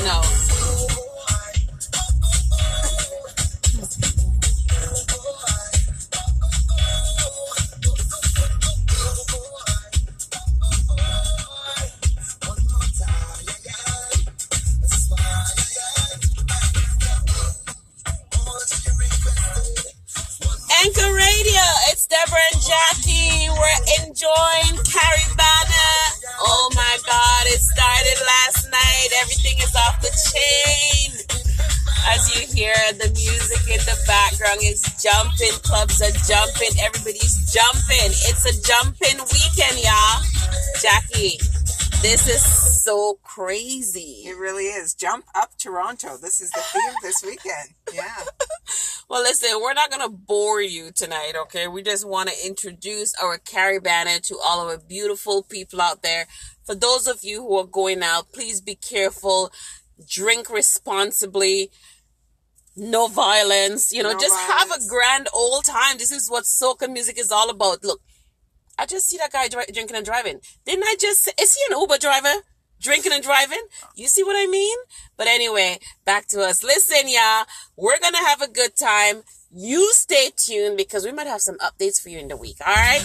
Now. Anchor Radio, it's Deborah and Jackie. Off the chain. As you hear, the music in the background is jumping, clubs are jumping, everybody's jumping. It's a jumping weekend, y'all. Jackie, this is so crazy. It really is. Jump up Toronto. This is the theme this weekend. Yeah. Well, listen, we're not going to bore you tonight, okay? We just want to introduce our Caribana to all of our beautiful people out there. For those of you who are going out, please be careful. Drink responsibly. No violence. You know, No just have a grand old time. This is what soca music is all about. Look, I just see that guy dri- drinking and driving. Didn't I just say, is he an Uber driver? Drinking and driving? You see what I mean? But anyway, back to us. Listen, y'all, we're gonna have a good time. You stay tuned because we might have some updates for you in the week. All right?